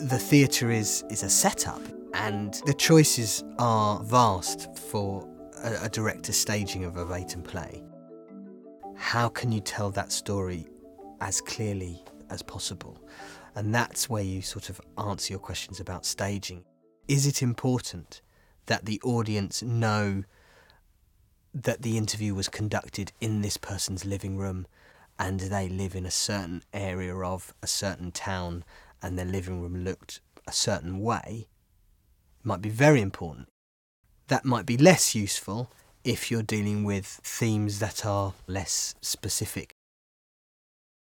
the theatre is is a setup, and the choices are vast for a, a staging of a verbatim play. How can you tell that story as clearly as possible? And that's where you sort of answer your questions about staging. Is it important that the audience know that the interview was conducted in this person's living room and they live in a certain area of a certain town and their living room looked a certain way? Might be very important. That might be less useful if you're dealing with themes that are less specific